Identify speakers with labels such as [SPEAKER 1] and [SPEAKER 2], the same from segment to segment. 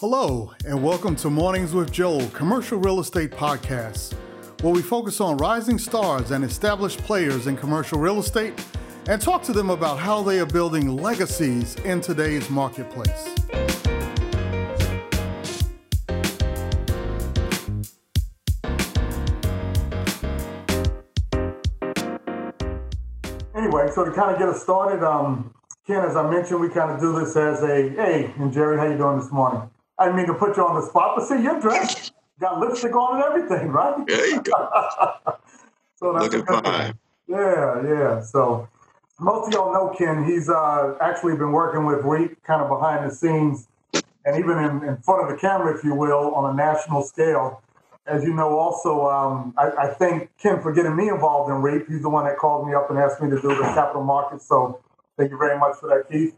[SPEAKER 1] Hello, and welcome to Mornings with Joel, commercial real estate podcast, where we focus on rising stars and established players in commercial real estate and talk to them about how they are building legacies in today's marketplace. Anyway, so to kind of get us started, um, Ken, as I mentioned, we kind of do this as a hey, and Jerry, how you doing this morning? I mean to put you on the spot, but see, you're dressed, got lipstick on and everything, right?
[SPEAKER 2] There you go.
[SPEAKER 1] so
[SPEAKER 2] Looking fine.
[SPEAKER 1] Yeah, yeah. So most of y'all know Ken. He's uh, actually been working with REAP kind of behind the scenes and even in, in, front of the camera, if you will, on a national scale. As you know, also, um, I, I thank Ken for getting me involved in REAP. He's the one that called me up and asked me to do the capital markets. So thank you very much for that, Keith.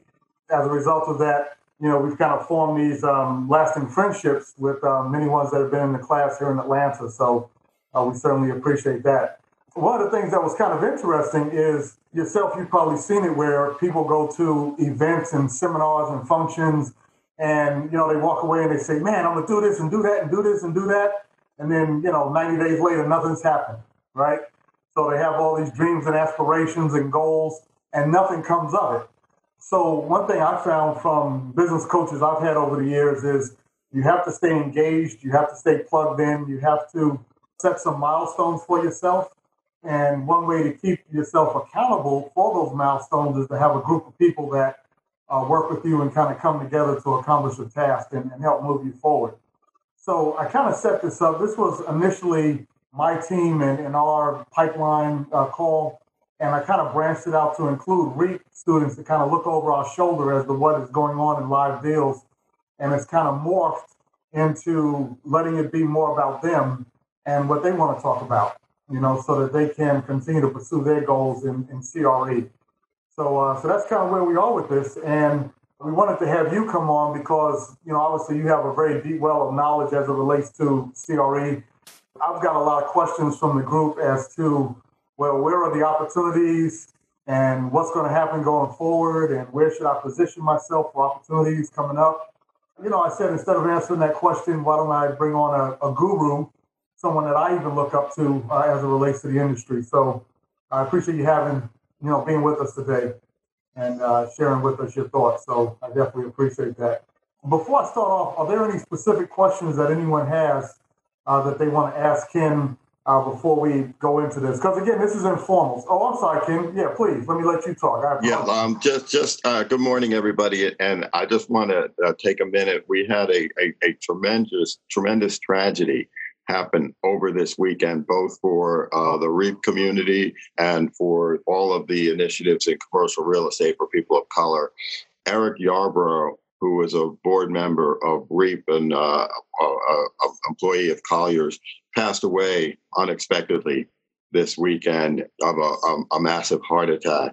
[SPEAKER 1] As a result of that, you know, we've kind of formed these um, lasting friendships with um, many ones that have been in the class here in Atlanta. So uh, we certainly appreciate that. One of the things that was kind of interesting is yourself, you've probably seen it where people go to events and seminars and functions and, you know, they walk away and they say, man, I'm going to do this and do that and do this and do that. And then, you know, 90 days later, nothing's happened, right? So they have all these dreams and aspirations and goals and nothing comes of it. So one thing I found from business coaches I've had over the years is you have to stay engaged, you have to stay plugged in, you have to set some milestones for yourself. And one way to keep yourself accountable for those milestones is to have a group of people that uh, work with you and kind of come together to accomplish a task and, and help move you forward. So I kind of set this up. This was initially my team and, and our pipeline uh, call and I kind of branched it out to include REAP students to kind of look over our shoulder as to what is going on in live deals. And it's kind of morphed into letting it be more about them and what they want to talk about, you know, so that they can continue to pursue their goals in, in CRE. So, uh, so that's kind of where we are with this. And we wanted to have you come on because, you know, obviously you have a very deep well of knowledge as it relates to CRE. I've got a lot of questions from the group as to well, where are the opportunities and what's going to happen going forward and where should I position myself for opportunities coming up? You know, I said instead of answering that question, why don't I bring on a, a guru, someone that I even look up to uh, as it relates to the industry. So I appreciate you having, you know, being with us today and uh, sharing with us your thoughts. So I definitely appreciate that. Before I start off, are there any specific questions that anyone has uh, that they want to ask Ken uh, before we go into this? Because again, this is informal. Oh, I'm sorry, Ken. Yeah, please let me let you talk.
[SPEAKER 2] yeah, um, just just uh, good morning, everybody, and I just want to uh, take a minute. We had a, a, a tremendous tremendous tragedy happen over this weekend, both for uh, the REAP community and for all of the initiatives in commercial real estate for people of color. Eric Yarborough who was a board member of REAP and uh, a, a, employee of Colliers, passed away unexpectedly this weekend of a, a, a, massive heart attack.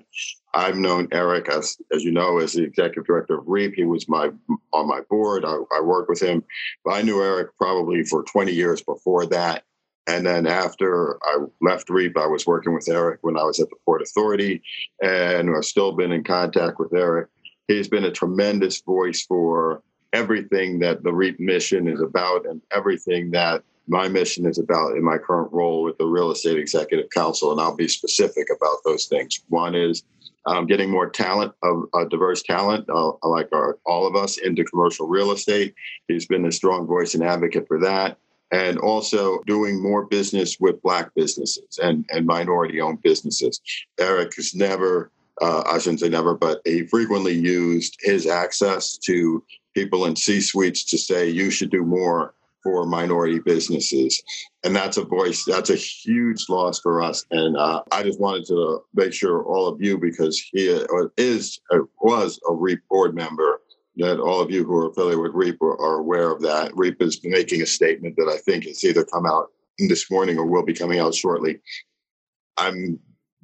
[SPEAKER 2] I've known Eric, as, as you know, as the executive director of REAP. He was my on my board. I, I worked with him. But I knew Eric probably for 20 years before that. And then after I left REAP, I was working with Eric when I was at the Port Authority, and I've still been in contact with Eric. He's been a tremendous voice for everything that the REAP mission is about and everything that my mission is about in my current role with the Real Estate Executive Council. And I'll be specific about those things. One is um, getting more talent, of uh, diverse talent, uh, like our, all of us, into commercial real estate. He's been a strong voice and advocate for that. And also doing more business with Black businesses and, and minority owned businesses. Eric has never uh, I shouldn't say never, but he frequently used his access to people in C suites to say, you should do more for minority businesses. And that's a voice, that's a huge loss for us. And uh, I just wanted to make sure all of you, because he is, uh, was a REAP board member, that all of you who are affiliated with REAP are, are aware of that. REAP is making a statement that I think has either come out this morning or will be coming out shortly. I'm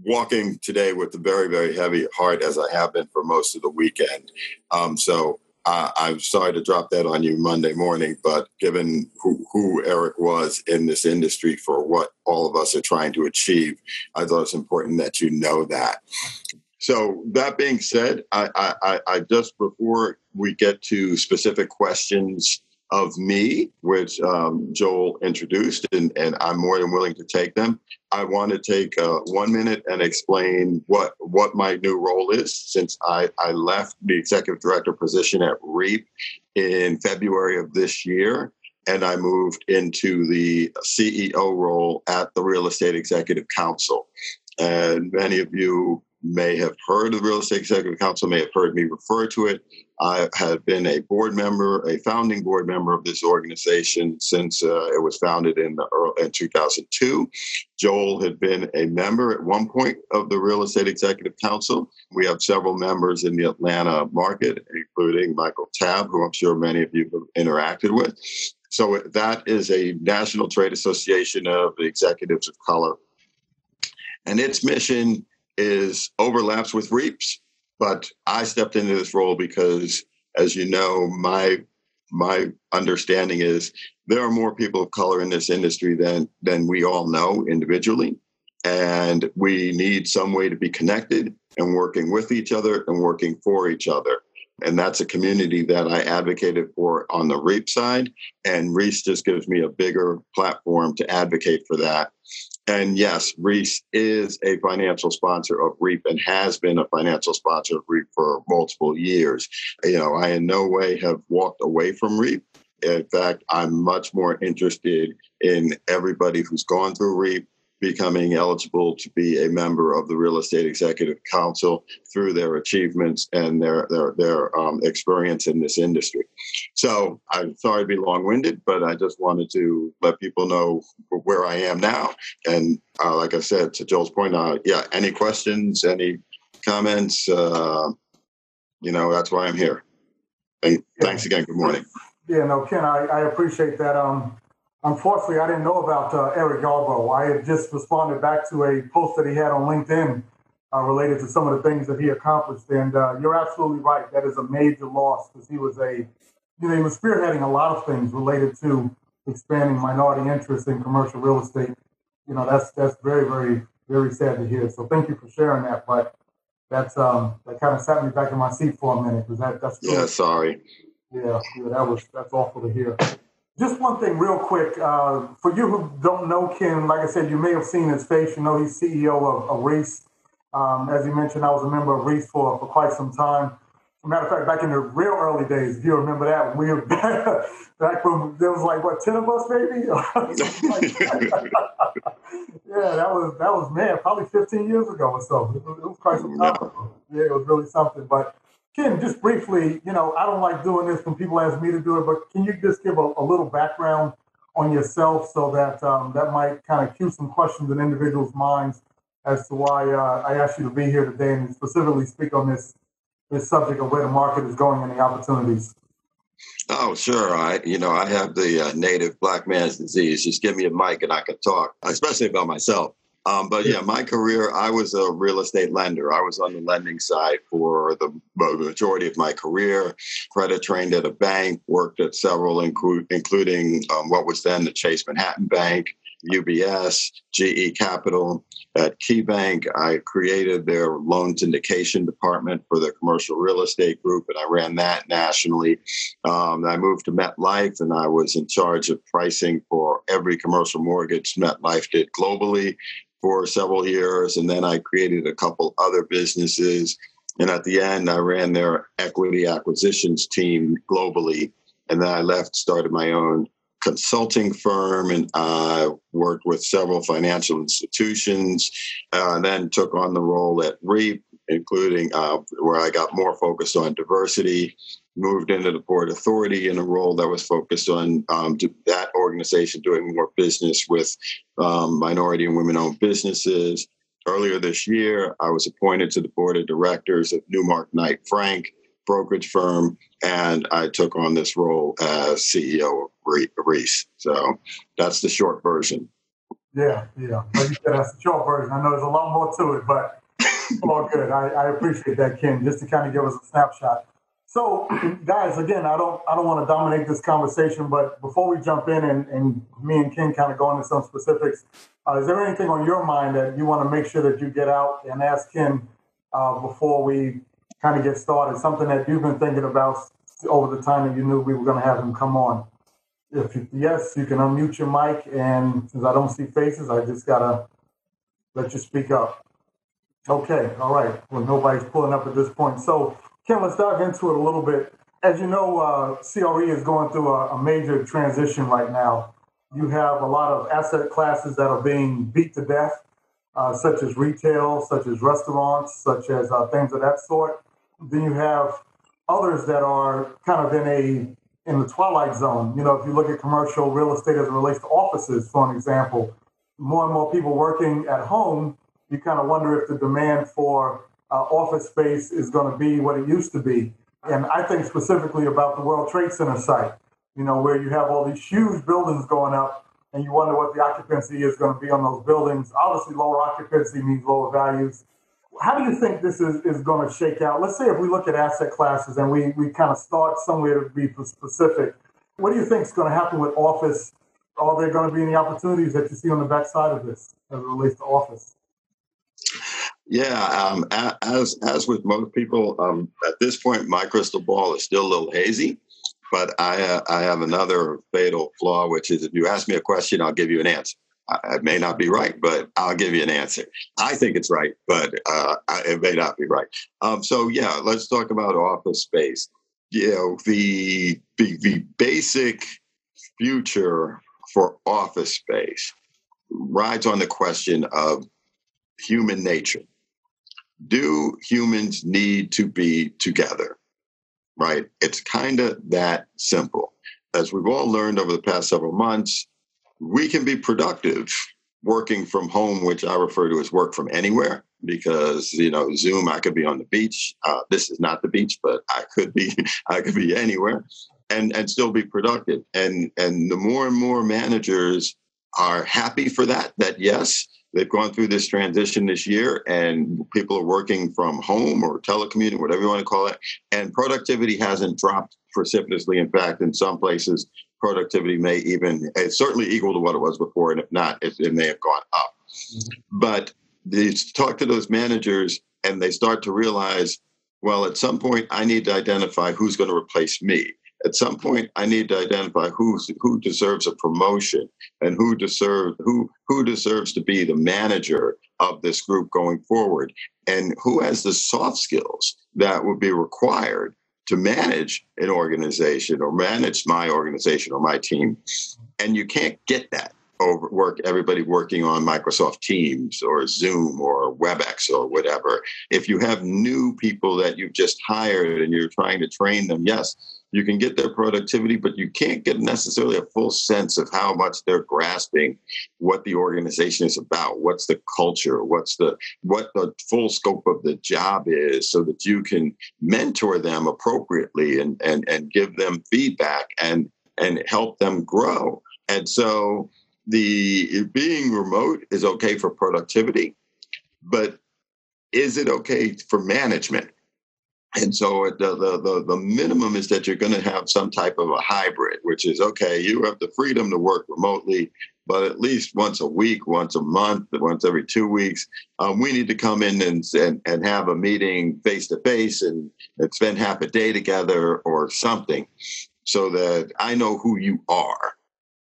[SPEAKER 2] walking today with a very, very heavy heart as I have been for most of the weekend. Um, so uh, I'm sorry to drop that on you Monday morning, but given who, who, Eric was in this industry for what all of us are trying to achieve, I thought it's important that you know that. So that being said, I, I, I just before we get to specific questions of me, which um, Joel introduced, and, and I'm more than willing to take them. I want to take uh, one minute and explain what what my new role is since I, I left the executive director position at REAP in February of this year and I moved into the CEO role at the Real Estate Executive Council. And many of you may have heard of the Real Estate Executive Council, may have heard me refer to it. I have been a board member, a founding board member of this organization since uh, it was founded in, early, in 2002. Joel had been a member at one point of the Real Estate Executive Council. We have several members in the Atlanta market, including Michael Tabb, who I'm sure many of you have interacted with. So that is a national trade association of executives of color. And its mission is overlaps with REAPs, but I stepped into this role because, as you know, my my understanding is there are more people of color in this industry than than we all know individually and we need some way to be connected and working with each other and working for each other and that's a community that I advocated for on the REAP side. And Reis just gives me a bigger platform to advocate for that. And yes, Reese is a financial sponsor of REAP and has been a financial sponsor of REAP for multiple years. You know, I in no way have walked away from REAP. In fact, I'm much more interested in everybody who's gone through REAP becoming eligible to be a member of the Real Estate Executive Council through their achievements and their their their um, experience in this industry. So I'm sorry to be long-winded, but I just wanted to let people know where I am now. And uh, like I said, to Joel's point, uh, yeah, any questions, any comments? Uh, you know, that's why I'm here. And thanks again. Good morning.
[SPEAKER 1] Yeah, no, Ken, I, I appreciate that. Um, Unfortunately, I didn't know about uh, Eric Yarbrough. I had just responded back to a post that he had on LinkedIn uh, related to some of the things that he accomplished. And uh, you're absolutely right. That is a major loss because he was a, you know, he was spearheading a lot of things related to expanding minority interest in commercial real estate. You know, that's that's very, very, very sad to hear. So thank you for sharing that. But that's um that kind of sat me back in my seat for a minute because that that's
[SPEAKER 2] yeah. Sorry.
[SPEAKER 1] Yeah, yeah, that was that's awful to hear. Just one thing, real quick. Uh, for you who don't know Ken, like I said, you may have seen his face. You know, he's CEO of, of Reis. Um, as you mentioned, I was a member of Reis for, for quite some time. matter of fact, back in the real early days, if you remember that, we were back when there was like what ten of us, maybe. yeah, that was that was man, probably fifteen years ago or so. It was, it was quite some time ago. Yeah, it was really something. But Ken, just briefly, you know, I don't like doing this when people ask me to do it, but can you just give a, a little background on yourself so that um, that might kind of cue some questions in individuals' minds as to why uh, I asked you to be here today and specifically speak on this this subject of where the market is going and the opportunities.
[SPEAKER 2] Oh, sure. I, you know, I have the uh, native black man's disease. Just give me a mic and I can talk, especially about myself. Um, but yeah, my career, I was a real estate lender. I was on the lending side for the majority of my career. Credit trained at a bank, worked at several, inclu- including um, what was then the Chase Manhattan Bank, UBS, GE Capital. At KeyBank, I created their loan syndication department for the commercial real estate group, and I ran that nationally. Um, I moved to MetLife, and I was in charge of pricing for every commercial mortgage MetLife did globally for several years, and then I created a couple other businesses. And at the end, I ran their equity acquisitions team globally. And then I left, started my own consulting firm, and I worked with several financial institutions. Uh, then took on the role at REAP, including uh, where I got more focused on diversity moved into the Port Authority in a role that was focused on um, that organization doing more business with um, minority and women owned businesses. Earlier this year, I was appointed to the board of directors of Newmark Knight Frank brokerage firm, and I took on this role as CEO of Reese. So that's the short version.
[SPEAKER 1] Yeah, yeah. Like you said, that's the short version. I know there's a lot more to it, but all good. I, I appreciate that, Ken, just to kind of give us a snapshot. So, guys, again, I don't I don't want to dominate this conversation, but before we jump in and, and me and Ken kind of go into some specifics, uh, is there anything on your mind that you want to make sure that you get out and ask Ken uh, before we kind of get started? Something that you've been thinking about over the time that you knew we were going to have him come on. If you, yes, you can unmute your mic, and since I don't see faces, I just gotta let you speak up. Okay, all right. Well, nobody's pulling up at this point. So, Ken, let's dive into it a little bit. As you know, uh, CRE is going through a, a major transition right now. You have a lot of asset classes that are being beat to death, uh, such as retail, such as restaurants, such as uh, things of that sort. Then you have others that are kind of in a in the twilight zone. You know, if you look at commercial real estate as it relates to offices, for an example, more and more people working at home, you kind of wonder if the demand for uh, office space is going to be what it used to be. And I think specifically about the World Trade Center site, you know, where you have all these huge buildings going up and you wonder what the occupancy is going to be on those buildings. Obviously, lower occupancy means lower values. How do you think this is, is going to shake out? Let's say if we look at asset classes and we, we kind of start somewhere to be specific, what do you think is going to happen with office? Are there going to be any opportunities that you see on the backside of this as it relates to office?
[SPEAKER 2] Yeah, um, as as with most people, um, at this point, my crystal ball is still a little hazy. But I uh, I have another fatal flaw, which is if you ask me a question, I'll give you an answer. It may not be right, but I'll give you an answer. I think it's right, but uh, it may not be right. Um, so yeah, let's talk about office space. You know, the the, the basic future for office space rides on the question of human nature. Do humans need to be together? Right? It's kind of that simple. As we've all learned over the past several months, we can be productive working from home, which I refer to as work from anywhere, because you know Zoom, I could be on the beach. Uh, this is not the beach, but I could be I could be anywhere, and and still be productive. And and the more and more managers are happy for that. That yes, they've gone through this transition this year, and people are working from home or telecommuting, whatever you want to call it, and productivity hasn't dropped precipitously. In fact, in some places, productivity may even it's certainly equal to what it was before, and if not, it, it may have gone up. Mm-hmm. But they talk to those managers, and they start to realize, well, at some point, I need to identify who's going to replace me. At some point, I need to identify who's who deserves a promotion and who deserves who who deserves to be the manager of this group going forward, and who has the soft skills that would be required to manage an organization or manage my organization or my team. And you can't get that over work everybody working on Microsoft Teams or Zoom or WebEx or whatever. If you have new people that you've just hired and you're trying to train them, yes, you can get their productivity, but you can't get necessarily a full sense of how much they're grasping what the organization is about, what's the culture, what's the what the full scope of the job is, so that you can mentor them appropriately and and and give them feedback and and help them grow. And so the being remote is okay for productivity, but is it okay for management? And so the, the, the, the, minimum is that you're going to have some type of a hybrid, which is okay, you have the freedom to work remotely, but at least once a week, once a month, once every two weeks, um, we need to come in and, and, and have a meeting face to face and spend half a day together or something so that I know who you are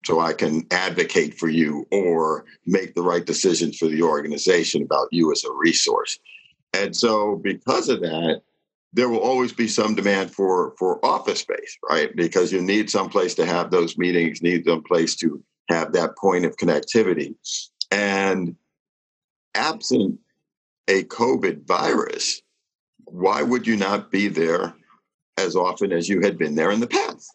[SPEAKER 2] so I can advocate for you or make the right decisions for the organization about you as a resource. And so because of that, there will always be some demand for for office space, right? Because you need some place to have those meetings, need some place to have that point of connectivity. And absent a COVID virus, why would you not be there as often as you had been there in the past?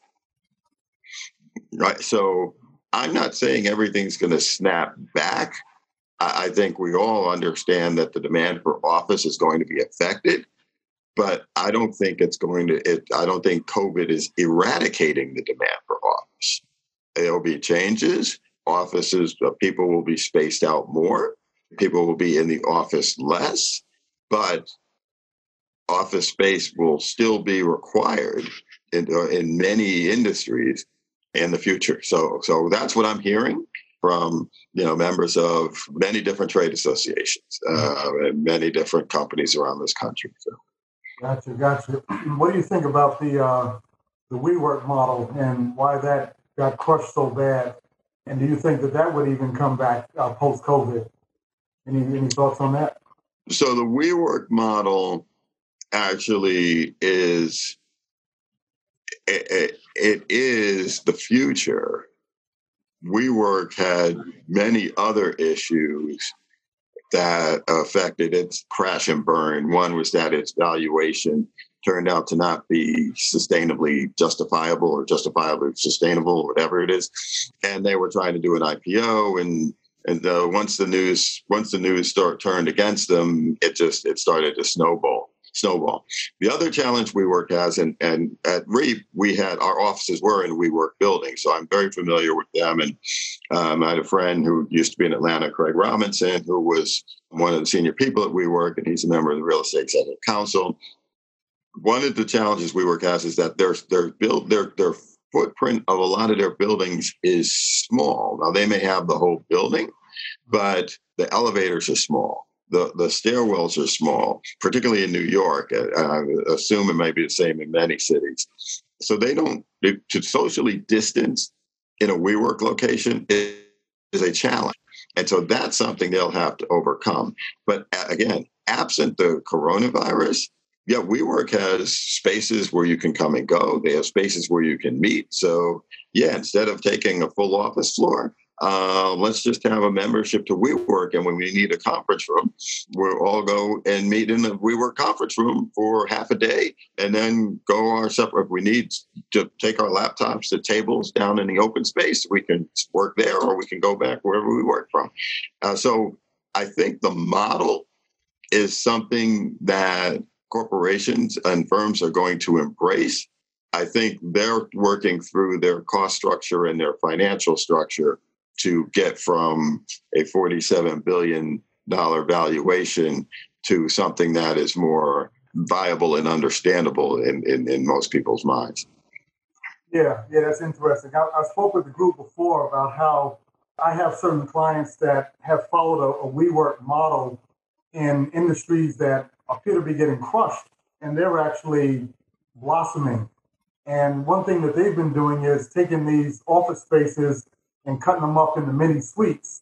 [SPEAKER 2] Right. So I'm not saying everything's going to snap back. I think we all understand that the demand for office is going to be affected but I don't think it's going to. It, I don't think COVID is eradicating the demand for office. There'll be changes. Offices, uh, people will be spaced out more. People will be in the office less, but office space will still be required in, uh, in many industries in the future. So, so that's what I'm hearing from you know members of many different trade associations uh, and many different companies around this country. So.
[SPEAKER 1] Gotcha, gotcha. What do you think about the uh, the WeWork model and why that got crushed so bad? And do you think that that would even come back uh, post COVID? Any any thoughts on that?
[SPEAKER 2] So the WeWork model actually is it, it, it is the future. WeWork had many other issues that affected its crash and burn. One was that its valuation turned out to not be sustainably justifiable or justifiably sustainable, whatever it is. And they were trying to do an IPO, and and uh, once the news once the news start turned against them, it just it started to snowball snowball. The other challenge WeWork has, and, and at REAP, we had our offices were in WeWork building, so I'm very familiar with them. And um, I had a friend who used to be in Atlanta, Craig Robinson, who was one of the senior people at WeWork, and he's a member of the Real Estate Executive Council. One of the challenges WeWork has is that their their build their their footprint of a lot of their buildings is small. Now they may have the whole building, but the elevators are small the, the stairwells are small, particularly in New York. I, I assume it might be the same in many cities. So they don't, to socially distance in a WeWork location is, is a challenge. And so that's something they'll have to overcome. But again, absent the coronavirus, yeah, WeWork has spaces where you can come and go. They have spaces where you can meet. So, yeah, instead of taking a full office floor, uh, let's just have a membership to WeWork. And when we need a conference room, we'll all go and meet in the WeWork conference room for half a day and then go our separate. If we need to take our laptops to tables down in the open space, we can work there or we can go back wherever we work from. Uh, so I think the model is something that corporations and firms are going to embrace. I think they're working through their cost structure and their financial structure to get from a $47 billion valuation to something that is more viable and understandable in, in, in most people's minds.
[SPEAKER 1] Yeah, yeah, that's interesting. I, I, spoke with the group before about how I have certain clients that have followed a, a WeWork model in industries that appear to be getting crushed, and they're actually blossoming. And one thing that they've been doing is taking these office spaces and cutting them up into mini suites.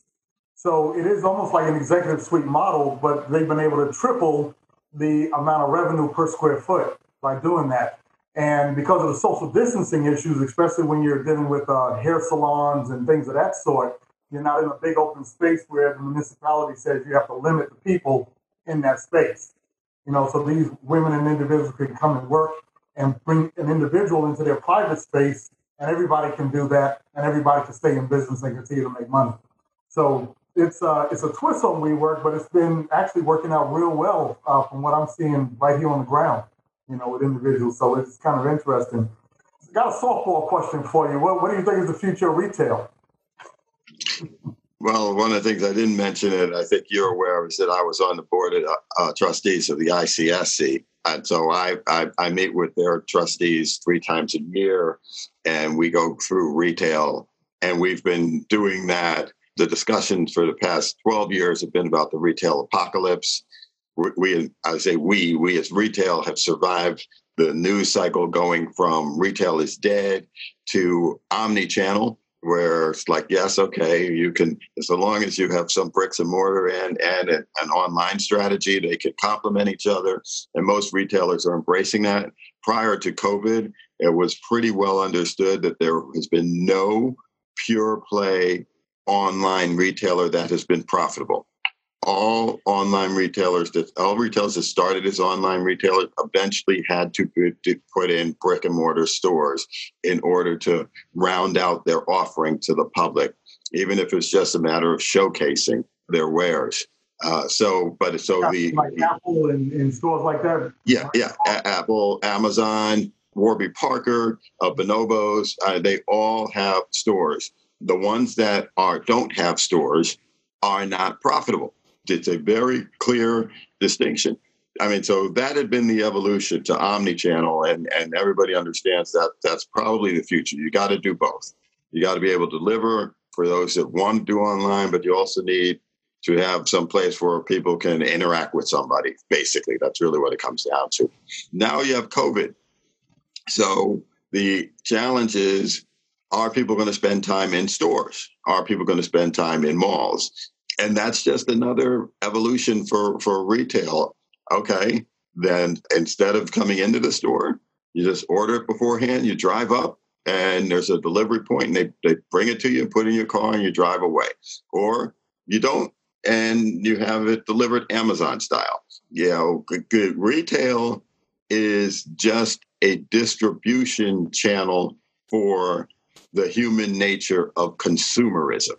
[SPEAKER 1] So it is almost like an executive suite model, but they've been able to triple the amount of revenue per square foot by doing that. And because of the social distancing issues, especially when you're dealing with uh, hair salons and things of that sort, you're not in a big open space where the municipality says you have to limit the people in that space. You know, so these women and individuals can come and work and bring an individual into their private space and everybody can do that, and everybody can stay in business and continue to make money. So it's uh, it's a twist on WeWork, but it's been actually working out real well uh, from what I'm seeing right here on the ground, you know, with individuals. So it's kind of interesting. Got a softball question for you. What, what do you think is the future of retail?
[SPEAKER 2] Well, one of the things I didn't mention, and I think you're aware of, is that I was on the board of uh, trustees of the ICSC. And so I, I, I meet with their trustees three times a year, and we go through retail. And we've been doing that. The discussions for the past 12 years have been about the retail apocalypse. We, we I say we, we as retail have survived the news cycle going from retail is dead to omni-channel where it's like, yes, okay, you can, as long as you have some bricks and mortar and, and an online strategy, they can complement each other. And most retailers are embracing that. Prior to COVID, it was pretty well understood that there has been no pure play online retailer that has been profitable all online retailers that all retailers that started as online retailers eventually had to put in brick and mortar stores in order to round out their offering to the public, even if it's just a matter of showcasing their wares. Uh, so, but so the
[SPEAKER 1] like Apple and, and, stores like that.
[SPEAKER 2] Yeah, yeah, A- Apple, Amazon, Warby Parker, uh, Bonobos, uh, they all have stores. The ones that are don't have stores are not profitable it's a very clear distinction. I mean, so that had been the evolution to omni-channel, and and everybody understands that that's probably the future. You got to do both. You got to be able to deliver for those that want to do online, but you also need to have some place where people can interact with somebody. Basically, that's really what it comes down to. Now you have COVID, so the challenge is are people going to spend time in stores? Are people going to spend time in malls? And that's just another evolution for, for retail. Okay, then instead of coming into the store, you just order it beforehand, you drive up, and there's a delivery point, and they, they bring it to you, and put it in your car, and you drive away. Or you don't, and you have it delivered Amazon style. You know, good, good retail is just a distribution channel for the human nature of consumerism.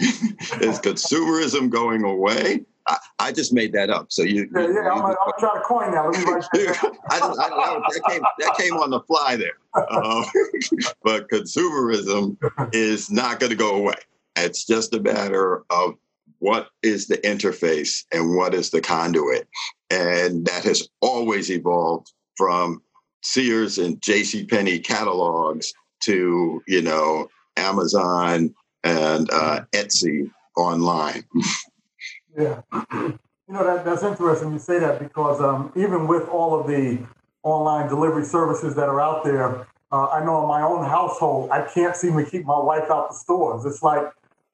[SPEAKER 2] Is consumerism going away? I, I, just made that up. So you,
[SPEAKER 1] yeah, yeah. I'm, I'm trying to coin that. Let me write that, I, I,
[SPEAKER 2] that, came, that came on the fly there. Uh, but consumerism is not going to go away. It's just a matter of what is the interface and what is the conduit, and that has always evolved from Sears and J.C. Penney catalogs to you know Amazon and uh, Etsy online.
[SPEAKER 1] yeah, you know that that's interesting. You say that because um, even with all of the online delivery services that are out there, uh, I know in my own household, I can't seem to keep my wife out the stores. It's like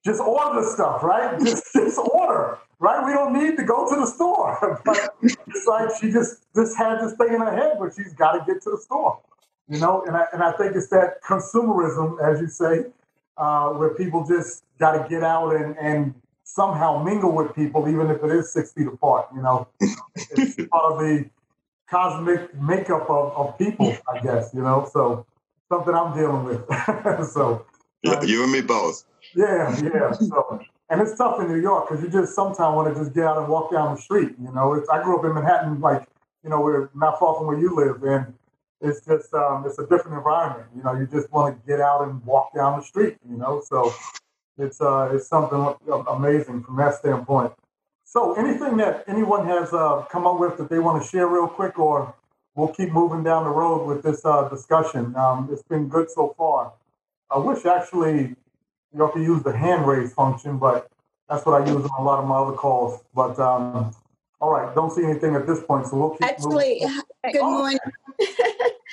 [SPEAKER 1] just order the stuff, right? Just just order, right? We don't need to go to the store. but it's like she just just had this thing in her head, but she's got to get to the store you know, and I, and I think it's that consumerism, as you say, uh, where people just got to get out and, and somehow mingle with people, even if it is six feet apart. You know, it's part of the cosmic makeup of, of people, I guess. You know, so something I'm dealing with. so
[SPEAKER 2] yeah, uh, you and me both.
[SPEAKER 1] Yeah, yeah. So and it's tough in New York because you just sometimes want to just get out and walk down the street. You know, it's, I grew up in Manhattan, like you know, we're not far from where you live, and it's just um, it's a different environment. You know, you just want to get out and walk down the street. You know, so it's uh, it's something amazing from that standpoint. So, anything that anyone has uh, come up with that they want to share real quick, or we'll keep moving down the road with this uh, discussion. Um, it's been good so far. I wish actually you know, could use the hand raise function, but that's what I use on a lot of my other calls. But um, all right, don't see anything at this point, so we'll keep.
[SPEAKER 3] Actually, moving. good morning.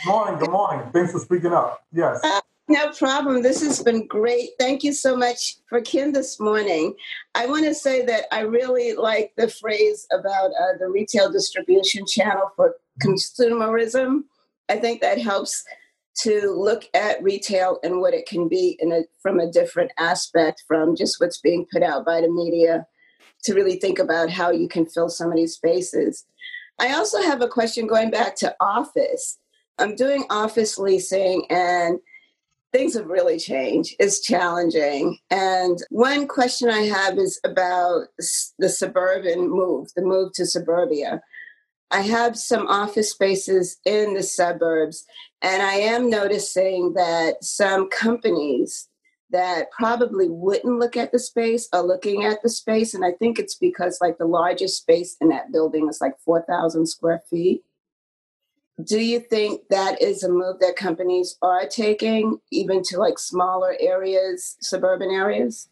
[SPEAKER 1] Morning, good morning. Thanks for speaking up. Yes. Uh,
[SPEAKER 3] no problem. This has been great. Thank you so much for Ken this morning. I want to say that I really like the phrase about uh, the retail distribution channel for consumerism. I think that helps to look at retail and what it can be a, from a different aspect from just what's being put out by the media to really think about how you can fill of these spaces. I also have a question going back to office. I'm doing office leasing and things have really changed. It's challenging. And one question I have is about the suburban move, the move to suburbia. I have some office spaces in the suburbs, and I am noticing that some companies that probably wouldn't look at the space are looking at the space. And I think it's because like the largest space in that building is like 4,000 square feet. Do you think that is a move that companies are taking, even to like smaller areas, suburban areas?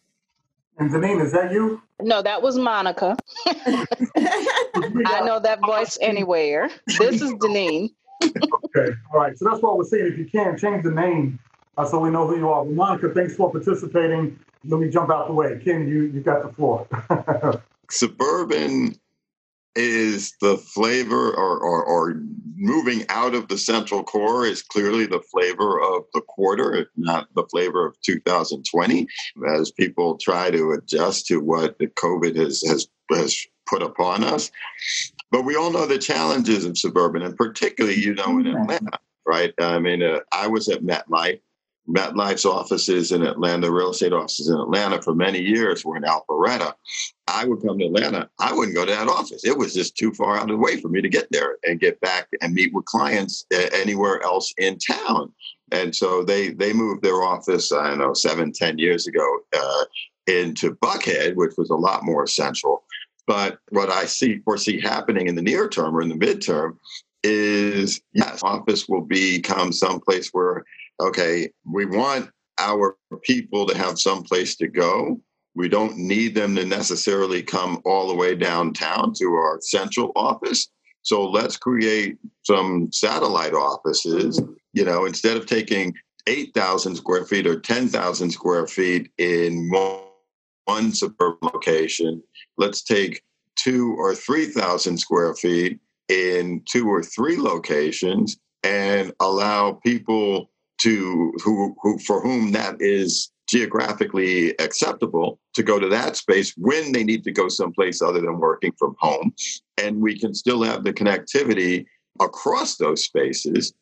[SPEAKER 1] And Deneen, is that you?
[SPEAKER 4] No, that was Monica. I know that voice anywhere. This is Deneen.
[SPEAKER 1] okay, all right. So that's what we're saying. If you can, change the name uh, so we know who you are. Well, Monica, thanks for participating. Let me jump out the way. Ken, you, you got the floor.
[SPEAKER 2] Suburban is the flavor or, or, or, moving out of the central core is clearly the flavor of the quarter, if not the flavor of 2020, as people try to adjust to what the COVID has, has, has put upon us. But we all know the challenges of suburban, and particularly, you know, in mm-hmm. Atlanta, right? I mean, uh, I was at MetLife MetLife's offices in Atlanta, real estate offices in Atlanta for many years were in Alpharetta. I would come to Atlanta. I wouldn't go to that office. It was just too far out of the way for me to get there and get back and meet with clients anywhere else in town. And so they they moved their office, I don't know, seven, ten years ago uh, into Buckhead, which was a lot more central. But what I see foresee happening in the near term or in the midterm is yes, office will become someplace where okay, we want our people to have some place to go. We don't need them to necessarily come all the way downtown to our central office. So let's create some satellite offices. You know, instead of taking 8,000 square feet or 10,000 square feet in one, one suburban location. Let's take two or 3,000 square feet in two or three locations and allow people to who, who for whom that is geographically acceptable to go to that space when they need to go someplace other than working from home. And we can still have the connectivity across those spaces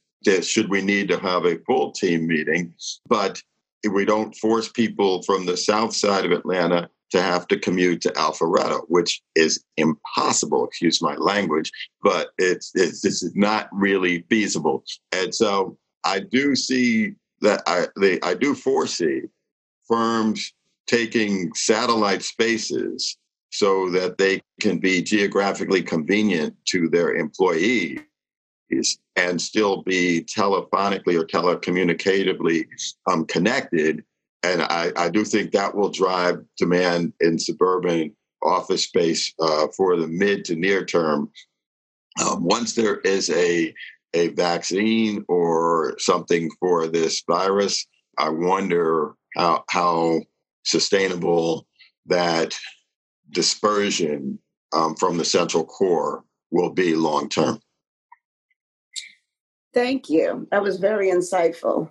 [SPEAKER 2] should we need to have a full team meeting. But we don't force people from the south side of atlanta to have to commute to alpharetta which is impossible excuse my language but it's, it's this is not really feasible. And so i do see that i they, i do foresee firms taking satellite spaces so that they can be geographically convenient to their employees and still be telephonically or telecommunicatively um, connected. And I, I, do think that will drive demand in suburban office space uh, for the mid to near term. Um, once there is a a vaccine or something for this virus, I wonder how, how sustainable that dispersion um, from the central core will be long term.
[SPEAKER 3] Thank you. That was very insightful.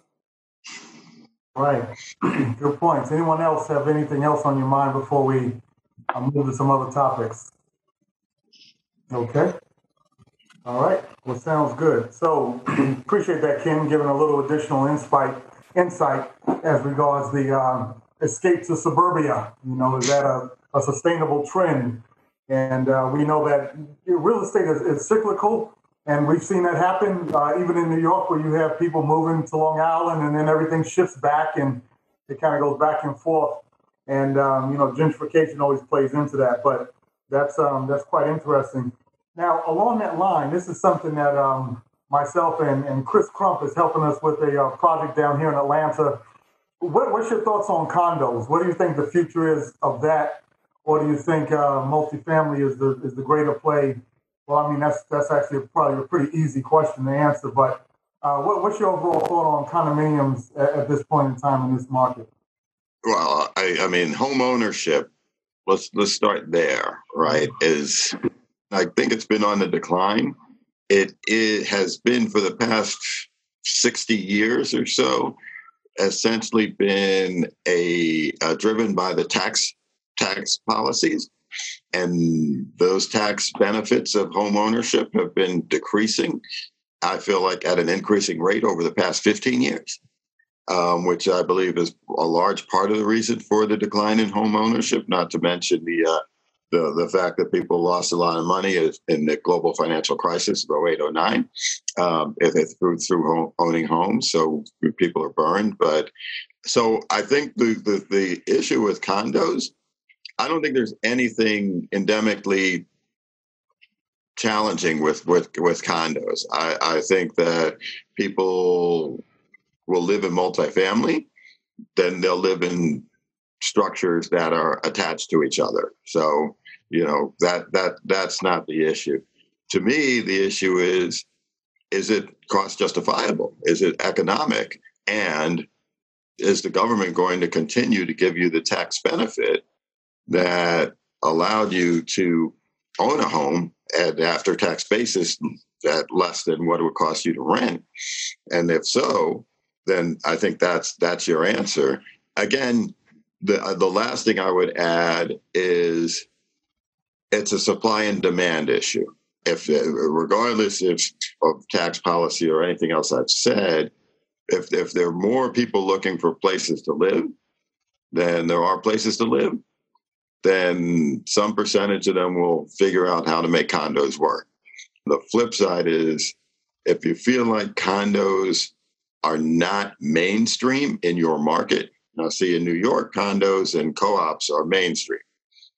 [SPEAKER 1] Right. Good points. Anyone else have anything else on your mind before we uh, move to some other topics? Okay. All right. Well, sounds good. So appreciate that, Ken, giving a little additional insight insight as regards the um, escape to suburbia. You know, is that a, a sustainable trend? And uh, we know that real estate is, is, cyclical, and we've seen that happen uh, even in New York, where you have people moving to Long Island, and then everything shifts back, and it kind of goes back and forth. And um, you know, gentrification always plays into that, but that's um, that's quite interesting. Now, along that line, this is something that um, myself and, and Chris Crump is helping us with a uh, project down here in Atlanta. What, what's your thoughts on condos? What do you think the future is of that? Or do you think uh, multifamily is the is the greater play? Well, I mean that's that's actually probably a pretty easy question to answer. But uh, what, what's your overall thought on condominiums at, at, this point in time in this market?
[SPEAKER 2] Well, I, I mean, home ownership. Let's let's start there. Right? Is I think it's been on the decline. It, it has been for the past 60 years or so essentially been a uh, driven by the tax tax policies. And those tax benefits of home ownership have been decreasing i feel like at an increasing rate over the past 15 years um, which i believe is a large part of the reason for the decline in home ownership not to mention the uh, the, the fact that people lost a lot of money in the global financial crisis of 08, 09, um, through, through home, owning homes. So people are burned. But so I think the, the, the issue with condos, I don't think there's anything endemically challenging with, with, with condos. I, I think that people will live in multifamily, then they'll live in structures that are attached to each other. So, you know, that that that's not the issue. To me, the issue is is it cost justifiable? Is it economic? And is the government going to continue to give you the tax benefit that allowed you to own a home at after tax basis at less than what it would cost you to rent? And if so, then I think that's that's your answer. Again, the uh, the last thing I would add is it's a supply and demand issue. If regardless if of tax policy or anything else I've said, if if there are more people looking for places to live than there are places to live, then some percentage of them will figure out how to make condos work. The flip side is if you feel like condos are not mainstream in your market, now, see, in New York, condos and co-ops are mainstream.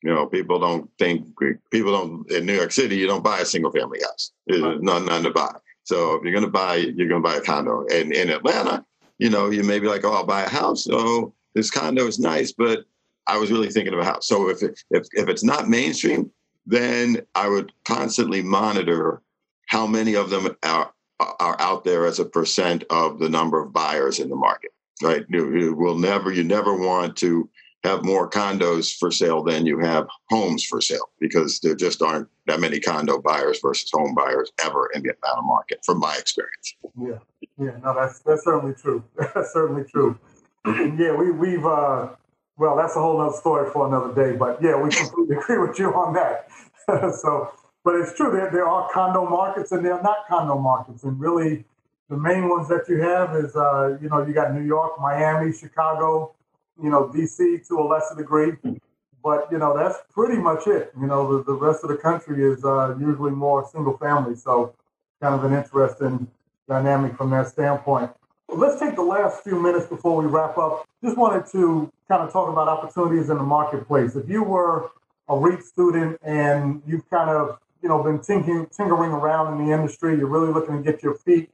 [SPEAKER 2] You know, people don't think people don't in New York City. You don't buy a single family house. There's right. none, none to buy. So if you're going to buy, you're going to buy a condo. And in Atlanta, you know, you may be like, oh, I'll buy a house. Oh, this condo is nice, but I was really thinking of a house. So if it, if if it's not mainstream, then I would constantly monitor how many of them are are out there as a percent of the number of buyers in the market. Right? You, will never. You never want to have more condos for sale than you have homes for sale because there just aren't that many condo buyers versus home buyers ever in the Atlanta market, from my experience.
[SPEAKER 1] Yeah, yeah, no, that's that's certainly true. That's certainly true. yeah, we we've uh, well, that's a whole other story for another day. But yeah, we completely agree with you on that. so, but it's true there there are condo markets and there are not condo markets, and really the main ones that you have is uh, you know you got New York, Miami, Chicago you know, DC to a lesser degree. But, you know, that's pretty much it. You know, the, the rest of the country is uh, usually more single family. So, kind of an interesting dynamic from that standpoint. Let's take the last few minutes before we wrap up. Just wanted to kind of talk about opportunities in the marketplace. If you were a REAP student and you've kind of, you know, been tinkering, tinkering around in the industry, you're really looking to get your feet